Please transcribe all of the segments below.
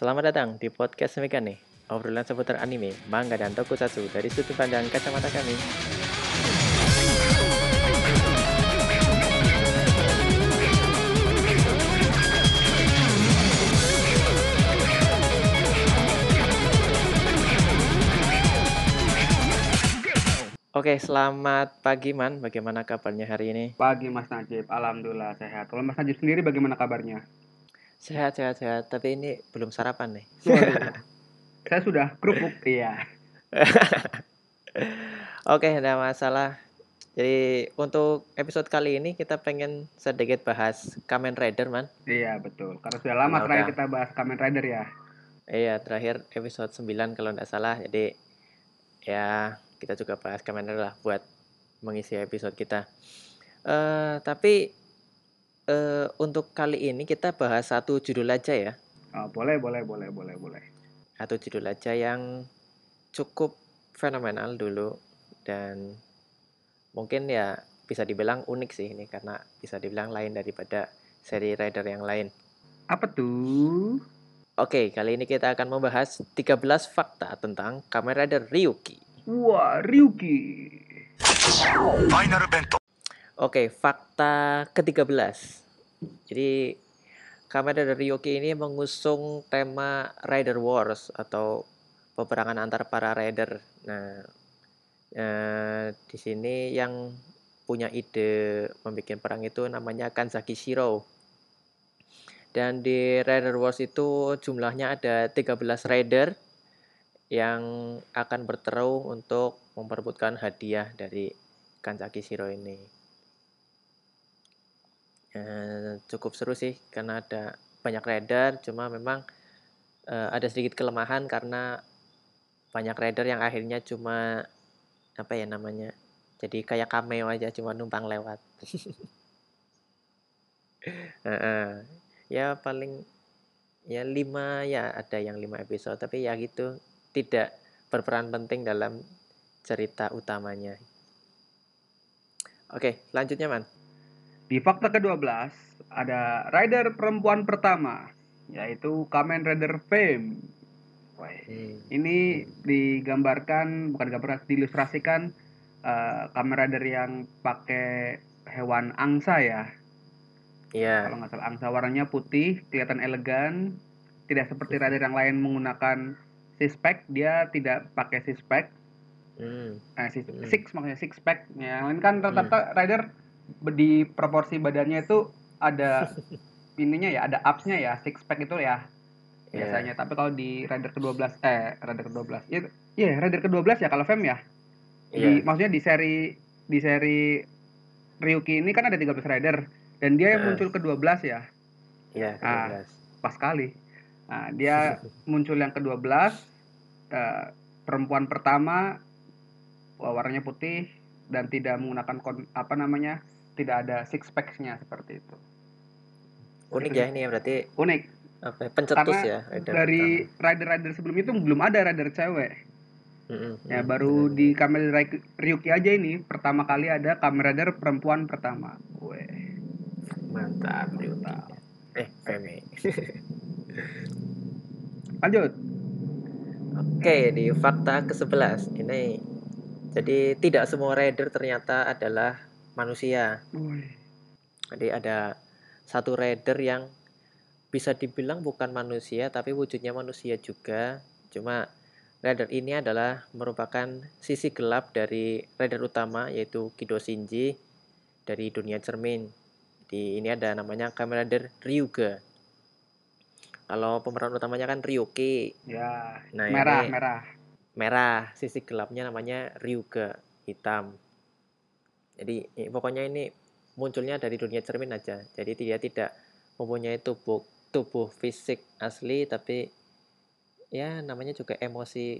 Selamat datang di podcast Megane, obrolan seputar anime, manga, dan tokusatsu dari sudut pandang kacamata kami. Oke, selamat pagi Man. Bagaimana kabarnya hari ini? Pagi Mas Najib, Alhamdulillah sehat. Kalau Mas Najib sendiri bagaimana kabarnya? Sehat, sehat, sehat. Tapi ini belum sarapan nih. Saya sudah kerupuk, iya. Oke, tidak masalah. Jadi untuk episode kali ini kita pengen sedikit bahas Kamen Rider, Man. Iya, betul. Karena sudah lama Ya terakhir kita bahas Kamen Rider ya. Iya, terakhir episode 9 kalau tidak salah. Jadi ya kita juga bahas Kamen Rider lah buat mengisi episode kita. Eh tapi uh, untuk kali ini kita bahas satu judul aja ya. Oh, boleh, boleh, boleh, boleh, boleh. Satu judul aja yang cukup fenomenal dulu dan mungkin ya bisa dibilang unik sih ini karena bisa dibilang lain daripada seri rider yang lain. Apa tuh? Oke, kali ini kita akan membahas 13 fakta tentang kamera Rider Ryuki. Wah, Ryuki. Final Bento. Oke, fakta ke-13. Jadi Kamen Rider Ryuki ini mengusung tema Rider Wars atau peperangan antar para rider. Nah, eh, di sini yang punya ide membuat perang itu namanya Kanzaki Shiro. Dan di Rider Wars itu jumlahnya ada 13 rider yang akan bertarung untuk memperebutkan hadiah dari Kanzaki Shiro ini. Eh, cukup seru sih karena ada banyak rider, cuma memang eh, ada sedikit kelemahan karena banyak rider yang akhirnya cuma apa ya namanya jadi kayak cameo aja cuma numpang lewat. Heeh. ya paling ya lima ya ada yang lima episode tapi ya gitu tidak berperan penting dalam cerita utamanya. Oke selanjutnya man Di fakta ke-12 ada rider perempuan pertama, yaitu Kamen Rider Fame. Wah, Hmm. Ini digambarkan, bukan gambarkan, diilustrasikan eh, Kamen Rider yang pakai hewan angsa ya. Iya. Kalau nggak salah angsa warnanya putih, kelihatan elegan. Tidak seperti rider yang lain menggunakan six pack, dia tidak pakai six pack. Hmm. Eh, six, Hmm. six maksudnya six pack. Yang lain kan rata-rata rider be- di proporsi badannya itu ada ininya ya, ada upsnya ya, six pack itu ya Iya. biasanya. Tapi kalau di rider ke-12 eh rider ke-12. Iya, iya rider ke-12 ya kalau Fem ya. Di, Iya. maksudnya di seri di seri Ryuki ini kan ada 13 rider dan dia yang Heeh. muncul ke-12 ya. Iya, Ah. 12. Pas sekali. Nah, dia muncul yang ke-12 eh, perempuan pertama warnanya putih dan tidak menggunakan kon- apa namanya? Tidak ada six pack-nya seperti itu. Unik ya ini ya berarti Unik. apa ya, pencetus Karena ya rider Dari rider-rider sebelum itu belum ada rider cewek. Mm-mm, Ya baru benar. di Kamen Ryuki aja ini pertama kali ada Kamen Rider perempuan pertama. Weh. mantap Ryuki. Eh, Femi. Lanjut. Oke, di fakta ke-11 ini jadi tidak semua rider ternyata adalah manusia. Wih. Jadi ada satu rider yang bisa dibilang bukan manusia tapi wujudnya manusia juga. Cuma rider ini adalah merupakan sisi gelap dari rider utama yaitu Kido Shinji dari dunia cermin. Di ini ada namanya Kamen Rider Ryuga. Kalau pemeran utamanya kan Ryuki, Ya, Nah, merah, ini- merah. merah, sisi gelapnya namanya Ryuga, hitam. Jadi i- pokoknya ini munculnya dari dunia cermin aja. Jadi dia tidak mempunyai tubuh tubuh fisik asli tapi ya namanya juga emosi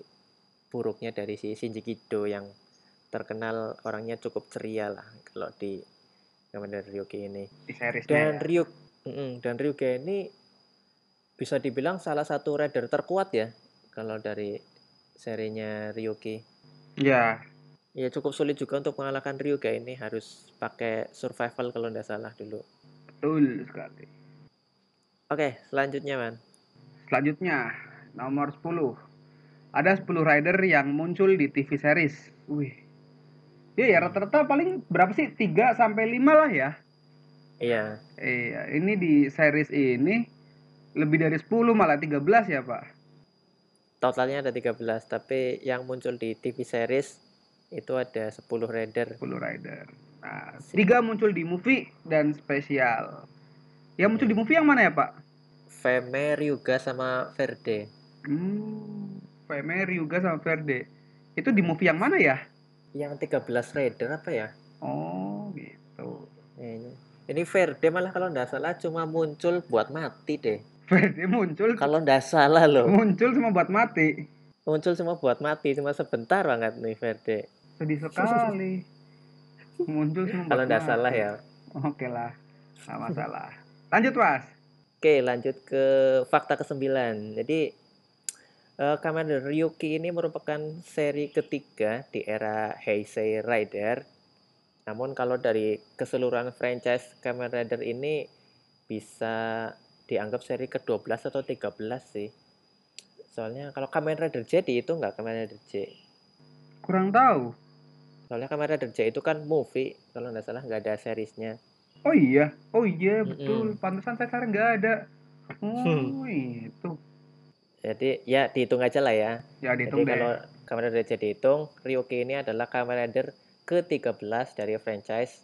buruknya dari si Shinji Kido yang terkenal orangnya cukup ceria lah kalau di Kamen Ryuki ini. Di. Dan ya. Ryuk mm-mm, dan Ryuga ini bisa dibilang salah satu rider terkuat ya kalau dari serinya Ryuki. Ya, Ya cukup sulit juga untuk mengalahkan Ryuga ini harus pakai survival kalau tidak salah dulu. betul sekali. Oke, selanjutnya man. Selanjutnya, nomor 10. Ada 10 rider yang muncul di TV series. Wih. Iya ya, rata-rata paling berapa sih? 3 sampai 5 lah ya. Iya. Iya, ini di series ini lebih dari 10 malah 13 ya, Pak. Totalnya ada 13, tapi yang muncul di TV series itu ada 10 rider. 10 rider. Nah, 3 muncul di movie dan spesial. Yang muncul di movie yang mana ya, Pak? Feme, Ryuga sama Verde. Hmm, Feme, Ryuga sama Verde. Itu di movie yang mana ya? Yang 13 rider apa ya? Oh, gitu. Kayaknya. Ini Verde malah kalau nggak salah cuma muncul buat mati deh. Verde muncul Kalau nggak salah loh. muncul cuma buat mati. Muncul cuma buat mati, cuma sebentar banget nih Verde. Sedih sekali. Muncul Kalau mati. salah ya. Oke lah, nggak masalah. Lanjut mas. Oke, lanjut ke fakta ke-9. Jadi Kamen Rider Ryuki ini merupakan seri ketiga di era Heisei Rider. Namun kalau dari keseluruhan franchise Kamen Rider ini bisa dianggap seri ke-12 atau 13 sih. Soalnya kalau Kamen Rider J itu nggak Kamen Rider J. Kurang tahu. Soalnya Kamen Rider J itu kan movie, kalau nggak salah nggak ada seriesnya. Oh iya, oh iya betul. Mm-mm. Pantesan saya sekarang nggak ada. Oh Hmm. itu. Jadi ya dihitung aja lah ya. Ya Jadi dihitung deh. kalau Kamen Rider J dihitung, Ryuki ini adalah Kamen Rider ke-13 dari franchise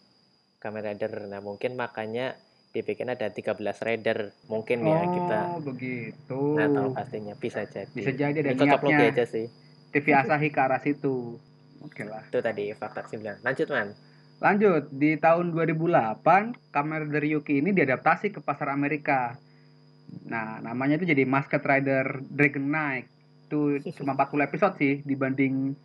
Kamen Rider. Nah, mungkin makanya dibikin ada 13 rider. Mungkin ya kita Oh begitu. nggak tahu pastinya, bisa jadi. Bisa jadi ada Ini niatnya. aja sih. TV Asahi ke arah situ. Oke lah. Itu tadi fakta 9. Lanjut, Man. Lanjut, di tahun 2008, Kamen Rider Yuki ini diadaptasi ke pasar Amerika. Nah, namanya itu jadi Masked Rider Dragon Knight. Itu cuma 40 episode sih dibanding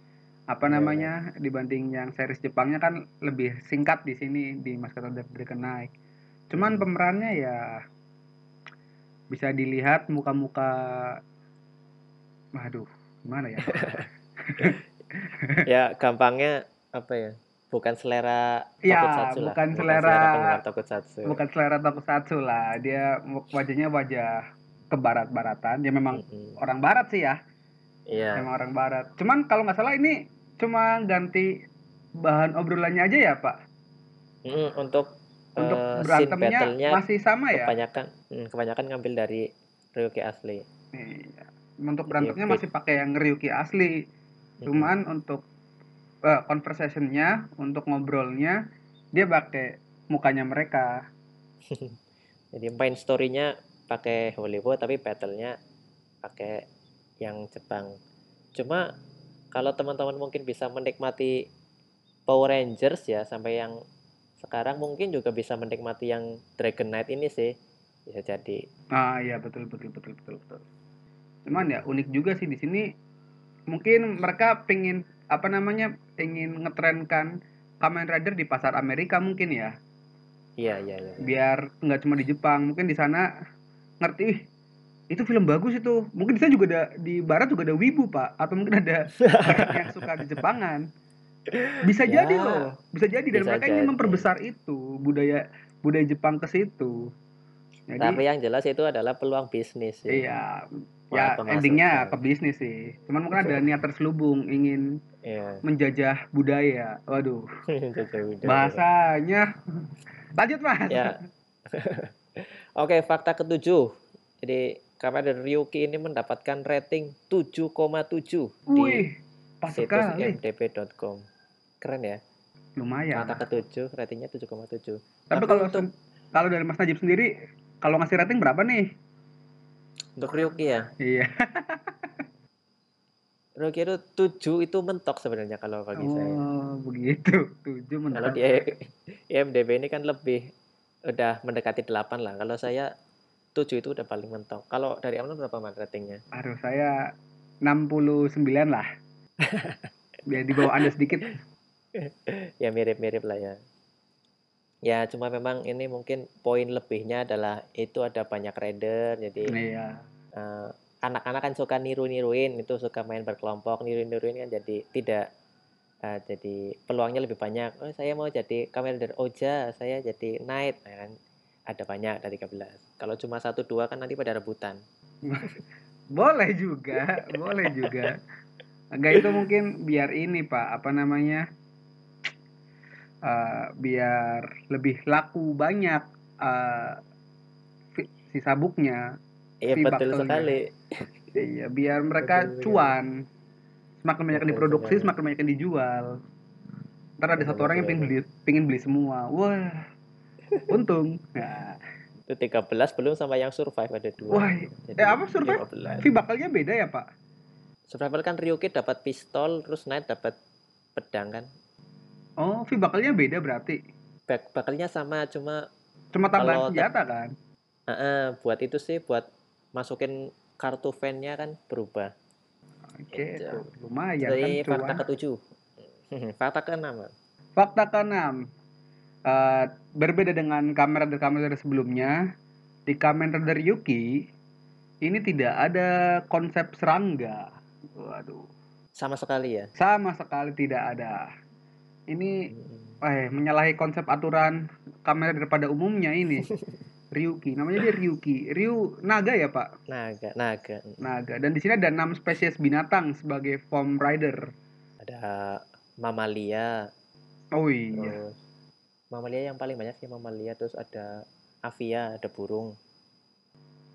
apa Iya, namanya? Dibanding yang series Jepangnya kan lebih singkat di sini di Masked Rider Dragon Knight. Cuman Hmm. pemerannya ya bisa dilihat muka-muka Waduh, gimana ya? ya, gampangnya apa ya? Bukan selera Ya, tokusatsu lah. bukan selera- penggemar tokusatsu. bukan selera tokusatsu lah dia wajahnya wajah kebarat-baratan dia memang Mm-mm. orang barat sih ya Iya. memang orang barat cuman kalau nggak salah ini cuma ganti bahan obrolannya aja ya pak Mm, untuk untuk scene berantemnya masih sama ya kebanyakan mm, kebanyakan ngambil dari Ryuki asli. Iya. untuk berantemnya bed- masih pakai yang Ryuki asli Mm-mm. cuman untuk eh, conversationnya untuk ngobrolnya dia pakai mukanya mereka Jadi main story-nya pakai Hollywood tapi battle-nya pakai yang Jepang. Cuma kalau teman-teman mungkin bisa menikmati Power Rangers ya sampai yang sekarang mungkin juga bisa menikmati yang Dragon Knight ini sih. Bisa jadi. Ah iya betul betul betul betul betul. Cuman ya unik juga sih di sini mungkin mereka pengen apa namanya pengen ngetrenkan Kamen Rider di pasar Amerika mungkin ya. Iya, iya, iya. biar nggak cuma di Jepang mungkin di sana ngerti "Ih, itu film bagus itu. Mungkin di sana juga ada di Barat juga ada wibu pak. Atau mungkin ada yang suka di Jepangan. Bisa Ya, jadi loh bisa jadi. Dan bisa mereka ingin jadi. memperbesar itu budaya budaya Jepang ke situ jadi Tapi yang jelas itu adalah peluang bisnis sih. Iya, Buat ya endingnya ke bisnis sih. Cuman mungkin ada niat terselubung ingin Iya. menjajah budaya. Waduh, bahasanya. Lanjut mas. Ya. Oke, fakta ketujuh. Jadi Kamen Ryuki ini mendapatkan rating 7,7 di Wih, pas situs imdb.com. Keren ya. Lumayan. Fakta ketujuh ratingnya 7,7. Tapi Tapi kalau untuk kalau dari Mas Najib sendiri, kalau ngasih rating berapa nih? untuk Ryuki ya, Iya. Ryuki itu 7 itu mentok sebenarnya kalau bagi saya. Oh, begitu. Tujuh Kalau mentok. di IMDb ini kan lebih udah mendekati 8 lah. Kalau saya 7 itu udah paling mentok. Kalau dari Amnon berapa man ratingnya? Aduh, saya 69 lah. Biar di bawah Anda sedikit. ya mirip-mirip lah ya. Ya cuma memang ini mungkin poin lebihnya adalah itu ada banyak rider jadi Iya. eh, anak-anak kan suka niru-niruin itu suka main berkelompok niru-niruin kan jadi tidak eh, jadi peluangnya lebih banyak. Oh saya mau jadi Rider Oja, saya jadi Knight, nah, kan ada banyak dari 13. Kalau cuma satu dua kan nanti pada rebutan. boleh juga, boleh juga. Enggak itu mungkin biar ini Pak, apa namanya? Eh, biar lebih laku banyak eh, fi- si sabuknya. Iya Si betul sekali. Iya, biar mereka Betul cuan. Semakin banyak yang Betul diproduksi, sekali. semakin banyak yang dijual. Ntar ada Betul, satu orang yang betul, pengen beli, pengen beli semua. Wah, untung. Nah, Itu 13 belum sama yang survive ada dua. Wah, eh apa survive? 15. V bakalnya beda ya Pak? Survival kan Ryuki dapat pistol, terus Knight dapat pedang kan. Oh, V bakalnya beda berarti. Back bakalnya sama, cuma Cuma tambahan senjata kan? eh, eh, buat itu sih buat masukin kartu fan-nya kan berubah. Oke, Gitu. tuh, lumayan Jadi kan fakta ketujuh. fakta keenam. Fakta keenam. Eh, berbeda dengan kamera dari kamera sebelumnya, di Kamen Rider Yuki ini tidak ada konsep serangga. Waduh, Sama sekali ya. sama sekali tidak ada. Ini Mm. eh menyalahi konsep aturan kamera daripada umumnya ini. Ryuki, namanya dia Ryuki. Ryu naga ya, Pak? Naga, naga. Naga. Dan di sini ada enam spesies binatang sebagai form rider. Ada mamalia, Oh iya. terus mamalia yang paling banyak sih mamalia, terus ada avia, ada burung.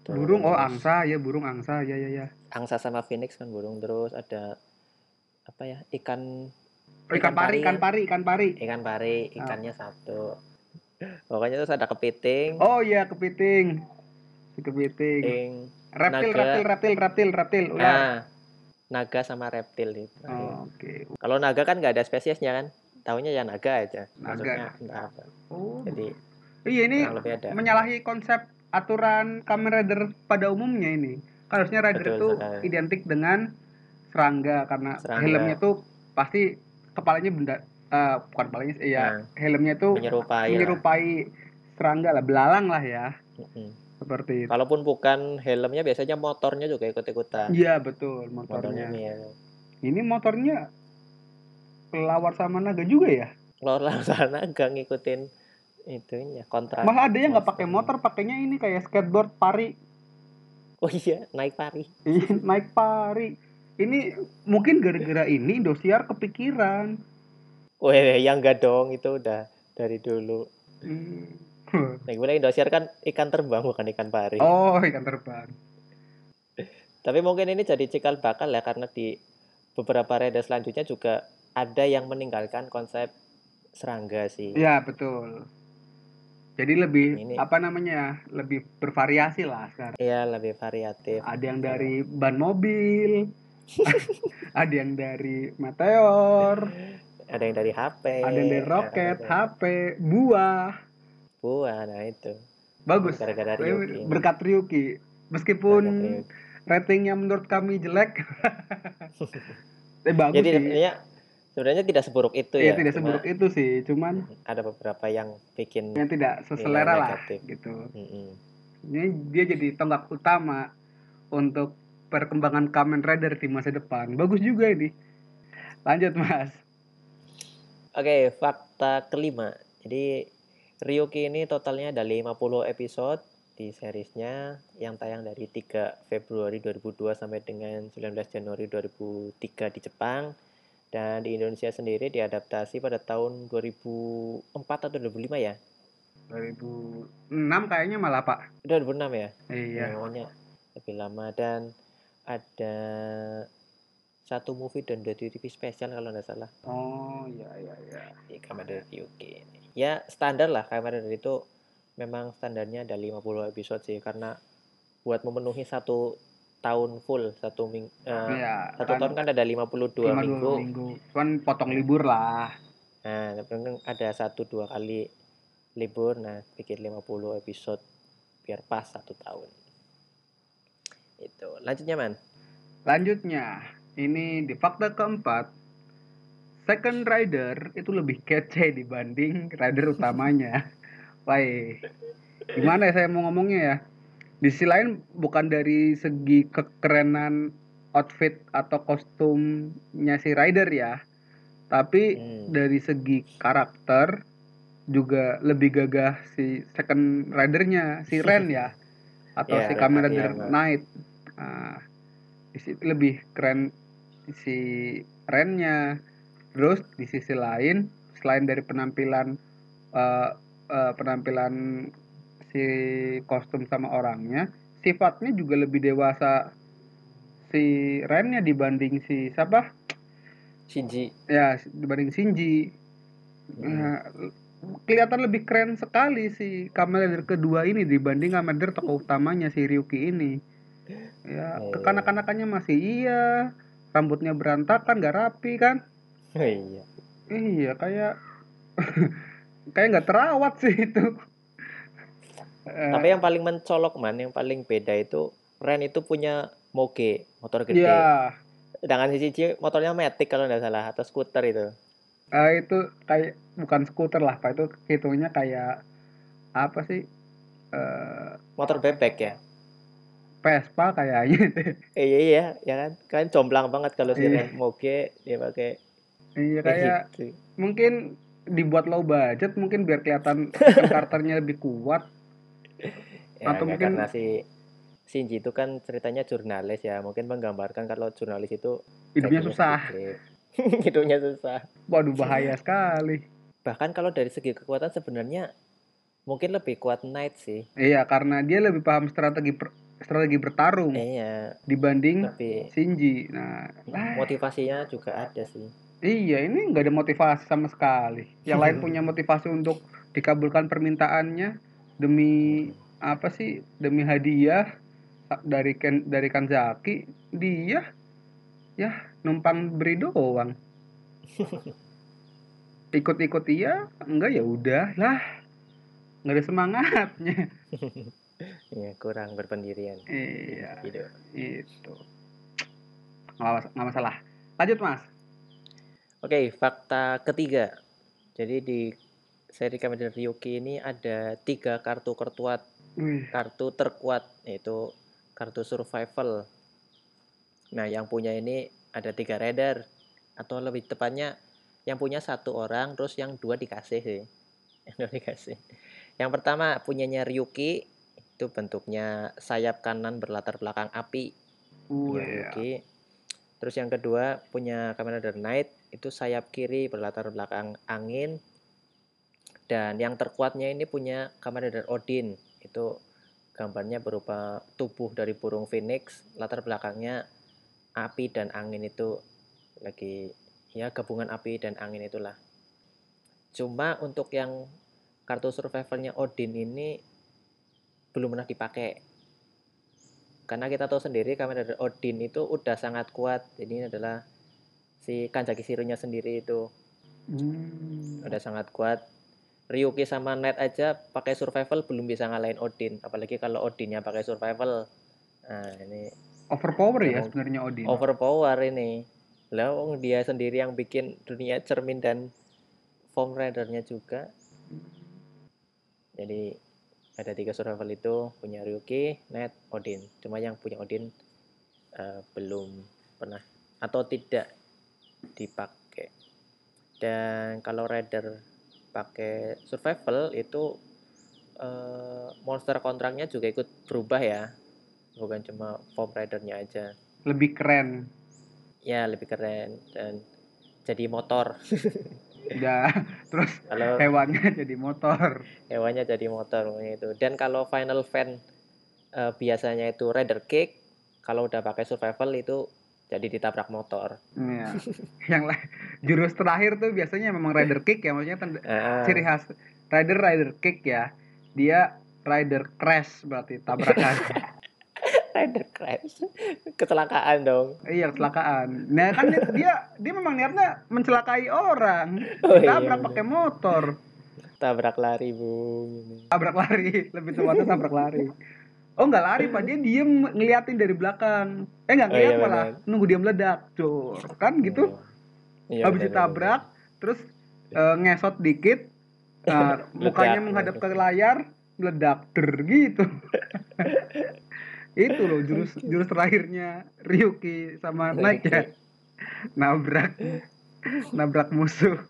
Burung, oh Terus angsa ya, burung angsa ya ya ya. angsa sama phoenix kan burung, terus ada apa ya? Ikan Oh, ikan pari, ikan kan? pari, ikan pari. ikan pari, ikannya satu. Pokoknya terus ada kepiting, Oh iya, kepiting. Si kepiting. kepiting, Reptil, naga. reptil, reptil, reptil, reptil, ular. nah, naga sama reptil itu. Oh, Oke. Kalau naga kan nggak ada spesiesnya kan, tahunya ya naga aja. Naga. Maksudnya. Oh. Jadi Iya ini menyalahi konsep aturan Kamen Rider pada umumnya ini. Kan Harusnya rider Betul itu sekali. identik dengan serangga karena Serangga. helmnya tuh pasti kepalanya benda eh bukan kepalanya sih, ya Nah, helmnya tuh menyerupai. lah. menyerupai serangga lah, belalang lah ya. Mm-mm. Seperti itu. Kalaupun bukan helmnya biasanya motornya juga ikut-ikutan. Iya betul Motornya motornya. ini ya. Ini motornya kelawar sama naga juga ya? Kalau sana nggak ngikutin itunya kontrak. Malah ada yang nggak pakai motor, pakainya ini kayak skateboard pari, Oh iya, naik pari. Iya, naik pari. Ini mungkin gara-gara ini Indosiar kepikiran. Weh, yang enggak dong, itu udah dari dulu. Hmm. Nah, kemudian Indosiar kan ikan terbang bukan ikan pari. Oh, ikan terbang. Tapi mungkin ini jadi cikal bakal ya karena di beberapa reda selanjutnya juga ada yang meninggalkan konsep serangga sih. Ya, betul. Jadi lebih Ini- apa namanya? Lebih bervariasi lah sekarang. Iya, lebih variatif. Ada yang dari ban mobil, ada yang dari meteor, Ada yang dari HP. ada yang dari roket, ada HP, buah. buah, nah itu. Bagus. Gara-gara Ryuki. Berkat Ryuki. Meskipun Gara-gara Ryuki. ratingnya menurut kami jelek. eh bagus Jadi sih. sebenarnya sebenarnya tidak seburuk itu Iya ya. tidak cuma seburuk itu sih, cuman Ada beberapa yang bikin yang tidak seselera lah gitu. Mm-mm. Ini dia jadi tonggak utama untuk perkembangan Kamen Rider di masa depan. Bagus juga ini. Lanjut Mas. Oke, fakta kelima. Jadi Ryuki ini totalnya ada 50 episode di seriesnya yang tayang dari 3 Februari 2002 sampai dengan 19 Januari 2003 di Jepang dan di Indonesia sendiri diadaptasi pada tahun 2004 atau 2005 ya? 2006 kayaknya malah Pak. 2006 ya? Iya. Ya, pokoknya lebih lama dan ada satu movie dan dua TV spesial kalau nggak salah Oh iya iya iya. di Kamen Rider Ryuki ini. Ya standar lah Kamen Rider itu memang standarnya ada 50 episode sih karena buat memenuhi satu tahun full satu ming eh, Iya. satu tahun kan ada 52 cuma minggu. dua minggu. Cuman potong libur lah. Nah, tapi kan ada satu dua kali libur nah bikin 50 episode biar pas satu tahun. Itu. Lanjutnya, Man. Lanjutnya, ini di fakta keempat, Second Rider itu lebih kece dibanding rider utamanya. Wah, gimana ya saya mau ngomongnya ya? Di sisi lain bukan dari segi kekerenan outfit atau kostumnya si rider ya, tapi Hmm. dari segi karakter juga lebih gagah si second ridernya si Ren ya atau Iya, si Kamen Ariyama. Rider Knight Nah, di situ lebih keren si Rennya. Terus di sisi lain, selain dari penampilan eh, eh, penampilan si kostum sama orangnya, sifatnya juga lebih dewasa si Rennya dibanding si siapa? Shinji Ya, dibanding Shinji. Nah, kelihatan lebih keren sekali si Kamen Rider kedua ini dibanding Kamen Rider tokoh utamanya si Ryuki ini. Ya, Oh. kekanak-kanakannya masih iya, rambutnya berantakan, gak rapi kan? oh iya Iya, kayak kayak nggak terawat sih itu. Eh, tapi yang paling mencolok man yang paling beda itu Ren itu punya moge motor gede Iya, sedangkan si Shinji motornya matic kalau nggak salah atau skuter itu eh, itu kayak bukan skuter lah, Pak. Itu hitungnya kayak apa sih? Eh, motor bebek ya Vespa kayaknya. Eh, iya iya ya kan kan jomplang banget kalau si Iya. Moge dia pakai iya kayak gitu. mungkin dibuat low budget mungkin biar kelihatan karakternya lebih kuat. ya atau mungkin- karena si Shinji itu kan ceritanya jurnalis ya mungkin menggambarkan kalau jurnalis itu Hidupnya susah. hidupnya susah Waduh bahaya sekali. Bahkan kalau dari segi kekuatan sebenarnya mungkin lebih kuat Knight sih Iya, karena dia lebih paham strategi per- strategi bertarung iya dibanding tapi Shinji. Nah, ah, motivasinya juga ada sih Iya, ini nggak ada motivasi sama sekali. Yang lain punya motivasi untuk dikabulkan permintaannya demi apa sih? Demi hadiah dari Ken, dari Kanzaki. Dia ya numpang beri doang. Ikut-ikut iya, enggak ya udah lah. Nggak ada semangatnya. ya kurang berpendirian Iya, gitu itu. Nggak, mas- nggak masalah. Lanjut, Mas. oke fakta ketiga jadi di seri Kamen Ryuki ini ada tiga kartu terkuat Wih, kartu terkuat yaitu kartu survival. Nah, yang punya ini ada tiga rider atau lebih tepatnya yang punya satu orang terus yang dua dikasih sih. Yang dua dikasih. Yang pertama punyanya Ryuki itu bentuknya sayap kanan berlatar belakang api. Punya wih. Ryuki. Terus yang kedua punya Kamen Rider Knight itu sayap kiri berlatar belakang angin. Dan yang terkuatnya ini punya Kamen Rider Odin itu gambarnya berupa tubuh dari burung phoenix latar belakangnya api dan angin itu lagi ya gabungan api dan angin itulah. Cuma untuk yang kartu survivalnya Odin ini belum pernah dipakai. Karena kita tahu sendiri Kamen Rider Odin itu udah sangat kuat. Jadi ini adalah si Kanjaki Shirunya sendiri itu. Hmm. udah sangat kuat. Ryuki sama Knight aja pakai survival belum bisa ngalahin Odin. Apalagi kalau Odinnya pakai survival. Nah ini Overpower ya sebenarnya Odin. overpower ini lah dia sendiri yang bikin dunia cermin dan form ridernya juga. Jadi ada tiga survival itu punya Ryuki, Knight, Odin. Cuma yang punya Odin eh, belum pernah atau tidak dipakai. Dan kalau rider pakai survival itu eh, monster kontraknya juga ikut berubah ya. Bukan cuma form ridernya aja. Lebih keren. Ya lebih keren dan jadi motor Ya, terus kalau hewannya jadi motor. hewannya jadi motor itu dan kalau final fan eh, biasanya itu rider kick kalau udah pakai survival itu jadi ditabrak motor Iya. Yang jurus terakhir tuh biasanya memang rider kick ya, maksudnya tanda- Ah, ciri khas rider rider kick ya. Dia rider crash berarti tabrakan. rider crash kecelakaan dong iya, kecelakaan. Nah, kan dia dia, dia memang niatnya mencelakai orang. Oh, iya, Tabrak pakai motor. tabrak lari bung Tabrak lari, lebih tepatnya tabrak lari. Oh nggak lari pak, dia diem ngeliatin dari belakang. Eh nggak Oh, ngeliat iya, malah, bener. nunggu dia meledak, cur. Kan gitu. Iya, Habis bener, ditabrak, terus eh, ngesot dikit, nah, mukanya menghadap ke layar, meledak, der gitu. Itu loh jurus jurus terakhirnya Ryuki sama Mike ya. Nabrak nabrak musuh.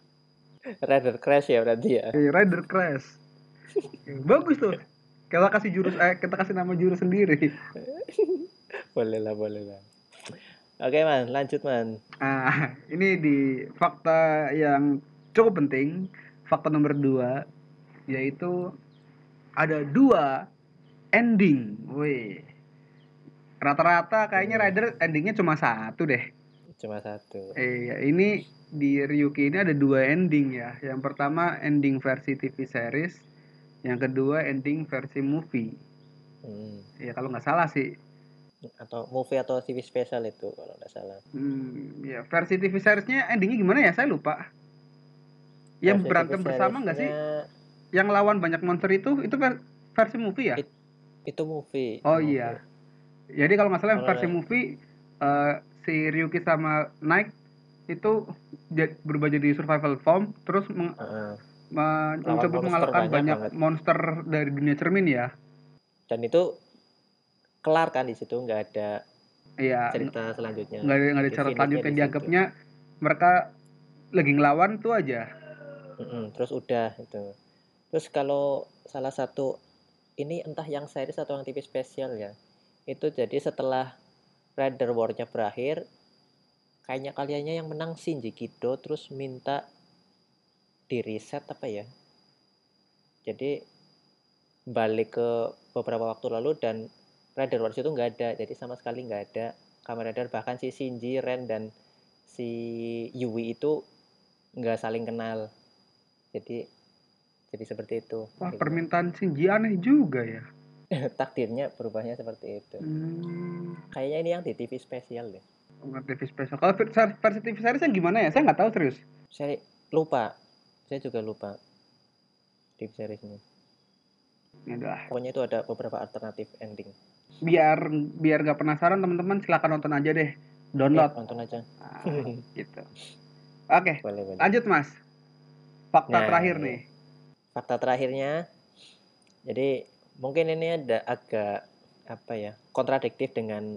rider crash ya berarti ya Eh, Rider Crash. Bagus tuh. Kita kasih jurus eh kita kasih nama jurus sendiri. boleh lah, boleh lah. Oke man, lanjut man. Ah, ini di fakta yang cukup penting, fakta nomor dua, yaitu ada dua ending. Wih, rata-rata kayaknya Hmm. Rider endingnya cuma satu deh. Cuma satu. Iya, ini di Ryuki ini ada dua ending ya. Yang pertama ending versi TV series, yang kedua ending versi movie. Hmm. Ya kalau nggak salah sih. Atau movie atau TV spesial itu kalau nggak salah. Hmm, ya versi TV seriesnya endingnya gimana ya? Saya lupa. Yang Versi berantem bersama nggak sih? Yang lawan banyak monster itu itu ver- versi movie ya? It- Itu movie. Oh movie. iya. Jadi kalau nggak salah Kalau versi ada- movie eh, si Ryuki sama Knight itu berubah jadi survival form terus meng- Lawan mencoba mengalahkan banyak banyak monster dari dunia cermin ya. Dan itu kelar kan di situ nggak ada Iya, cerita selanjutnya. nggak ada ada cara Definitely selanjutnya dianggapnya mereka lagi ngelawan tuh aja. Mm-mm, terus udah itu. Terus kalau salah satu ini entah yang series atau yang TV spesial ya. Itu jadi setelah Rider War-nya berakhir kayaknya kaliannya yang menang Shinji Kido terus minta di reset apa ya. Jadi balik ke beberapa waktu lalu dan Rider Wars itu nggak ada. Jadi sama sekali nggak ada Kamen Rider bahkan si Shinji, Ren dan si Yui itu nggak saling kenal jadi jadi seperti itu Wah, permintaan Shinji aneh juga ya. takdirnya berubahnya seperti itu Hmm, kayaknya ini yang di TV spesial deh nggak TV spesial. Kalau versi TV series yang gimana ya? Saya nggak tahu serius. saya lupa saya juga lupa TV series ini Ya udah. pokoknya itu ada beberapa alternatif ending Biar biar nggak penasaran teman-teman silakan nonton aja deh. Eh, Download. nonton aja Ah, gitu. Oke, boleh boleh lanjut Mas. Fakta Nah, terakhir nih. fakta terakhirnya jadi mungkin ini ada agak apa ya kontradiktif dengan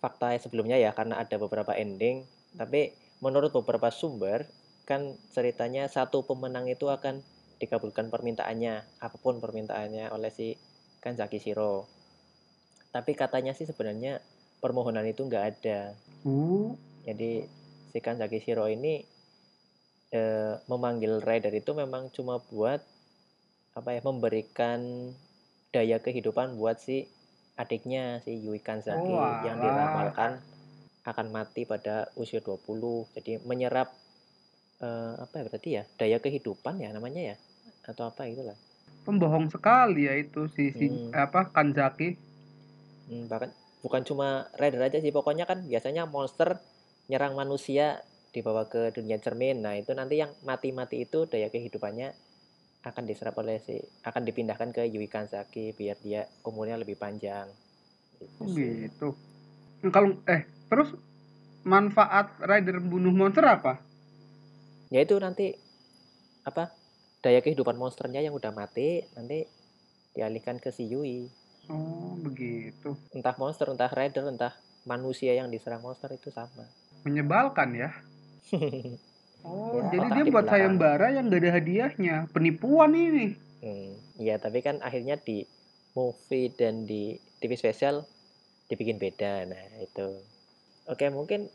fakta yang sebelumnya ya karena ada beberapa ending. Tapi menurut beberapa sumber kan ceritanya satu pemenang itu akan dikabulkan permintaannya apa pun permintaannya oleh si Kanzaki Shiro. Tapi katanya sih sebenarnya permohonan itu nggak ada. Uh, jadi si Kanzaki Shiro ini eh, memanggil Rider itu memang cuma buat apa ya memberikan daya kehidupan buat si adiknya si Yui Kanzaki Oh, yang diramalkan akan mati pada usia 20. Jadi menyerap eh, apa ya berarti ya daya kehidupan ya namanya ya atau apa itulah. pembohong sekali ya itu si, si Hmm. apa Kanzaki. Hmm, bahkan bukan cuma Rider aja sih pokoknya kan biasanya monster nyerang manusia dibawa ke dunia cermin nah itu nanti yang mati-mati itu daya kehidupannya akan diserap oleh si akan dipindahkan ke Yui Kanzaki biar dia umurnya lebih panjang Gitu gitu. Kalau eh terus manfaat rider bunuh monster apa? ya itu nanti apa daya kehidupan monsternya yang udah mati nanti dialihkan ke si Yui Oh, begitu. entah monster entah Rider entah manusia yang diserang monster itu sama Menyebalkan ya. Oh, Ya, jadi dia di buat belakang. sayembara yang gak ada hadiahnya. Penipuan ini. Hmm, ya tapi kan akhirnya di movie dan di TV spesial dibikin beda. Nah, itu. Oke, mungkin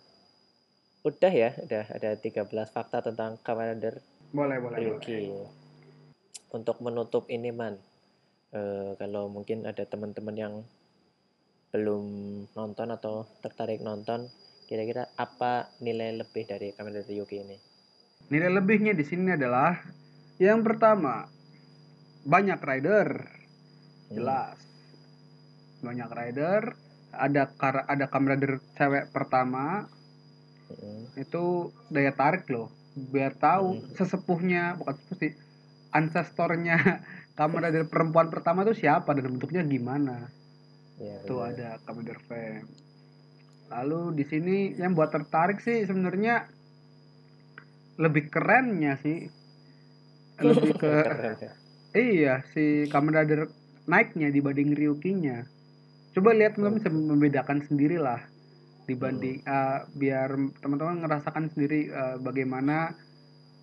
udah ya, udah ada 13 fakta tentang Rider Boleh, boleh. Ryuki. Untuk menutup ini, Man. eh, kalau mungkin ada teman-teman yang belum nonton atau tertarik nonton, kira-kira apa nilai lebih dari Rider Ryuki ini? Nilai lebihnya di sini adalah yang pertama banyak rider, Hmm, jelas. Banyak rider, ada kar ada Kamen Rider cewek pertama, hmm, itu daya tarik loh biar tahu Hmm. sesepuhnya bukan sesepuh sih ancestornya Rider perempuan pertama itu siapa dan bentuknya gimana ya, tuh benar. ada Rider Femme lalu di sini yang buat tertarik sih sebenarnya lebih kerennya sih lebih ke Keren ya. iya si Kamen Rider naiknya dibanding Ryukinya coba lihat teman-teman bisa membedakan sendirilah dibanding eh, biar teman-teman ngerasakan sendiri eh, bagaimana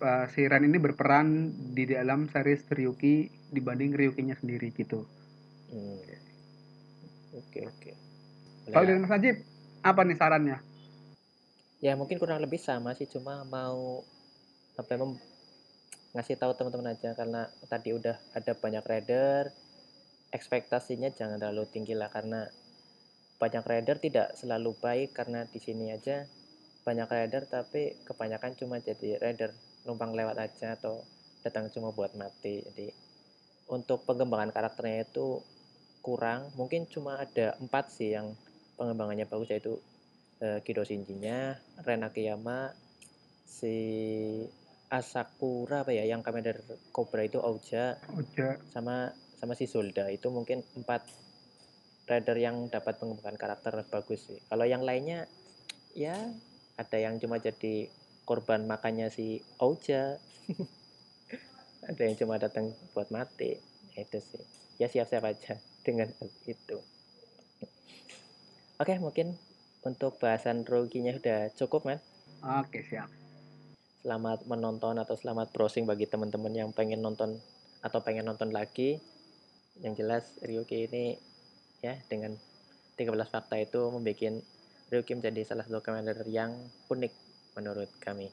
eh, si Ren ini berperan di dalam series Ryuki dibanding Ryukinya sendiri gitu Hmm. Oke oke. Kalau Nah, dari Mas Najib, apa nih sarannya? ya mungkin kurang lebih sama sih cuma mau apa mem- ngasih tahu teman-teman aja karena tadi udah ada banyak rider ekspektasinya jangan terlalu tinggi lah karena banyak rider tidak selalu baik karena di sini aja banyak rider tapi kebanyakan cuma jadi rider numpang lewat aja atau datang cuma buat mati. Jadi untuk pengembangan karakternya itu kurang. Mungkin cuma ada empat sih yang pengembangannya bagus yaitu eh, Kido Shinji-nya, Ren Akiyama, si Asakura apa ya yang Commander Cobra itu Ouja Oja. sama sama si Zulda itu mungkin empat rider yang dapat pengembangan karakter bagus sih. Kalau yang lainnya ya ada yang cuma jadi korban makannya si Ouja. ada yang cuma datang buat mati. Itu sih. Ya siap-siap aja dengan itu. Oke, mungkin untuk bahasan Rogi-nya sudah cukup, man. Oke, siap. Selamat menonton atau selamat browsing bagi teman-teman yang pengen nonton atau pengen nonton lagi. Yang jelas Ryuki ini ya dengan 13 fakta itu membuat Ryuki menjadi salah satu commander yang unik menurut kami.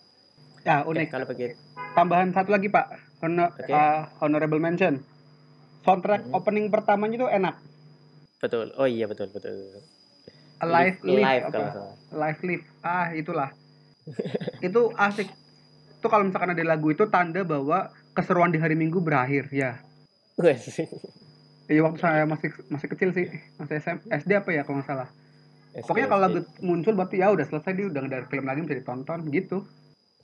Ya, Oke, unik. kalau begitu Tambahan satu lagi, Pak. Honor, Oke. uh, honorable mention. Soundtrack Mhm. opening pertamanya itu enak. betul. Oh iya betul betul. Live, live, live apa? kalau nggak salah. live live ah itulah itu asik itu kalau misalkan ada lagu itu tanda bahwa keseruan di hari minggu berakhir ya iya waktu saya masih masih kecil sih masih SM, SD apa ya kalau nggak salah pokoknya kalau lagu muncul berarti ya udah selesai dia udah ada film lagi bisa ditonton gitu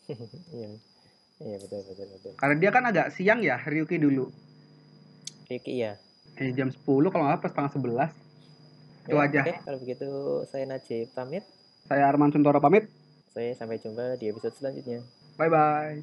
iya. Iya betul betul betul. karena dia kan agak siang ya Ryuki dulu Ryuki iya. eh, jam 10 kalau nggak pas setengah 11 itu Ya, aja Oke, kalau begitu saya Najib pamit. saya Arman Suntoro pamit Saya sampai jumpa di episode selanjutnya. 拜拜。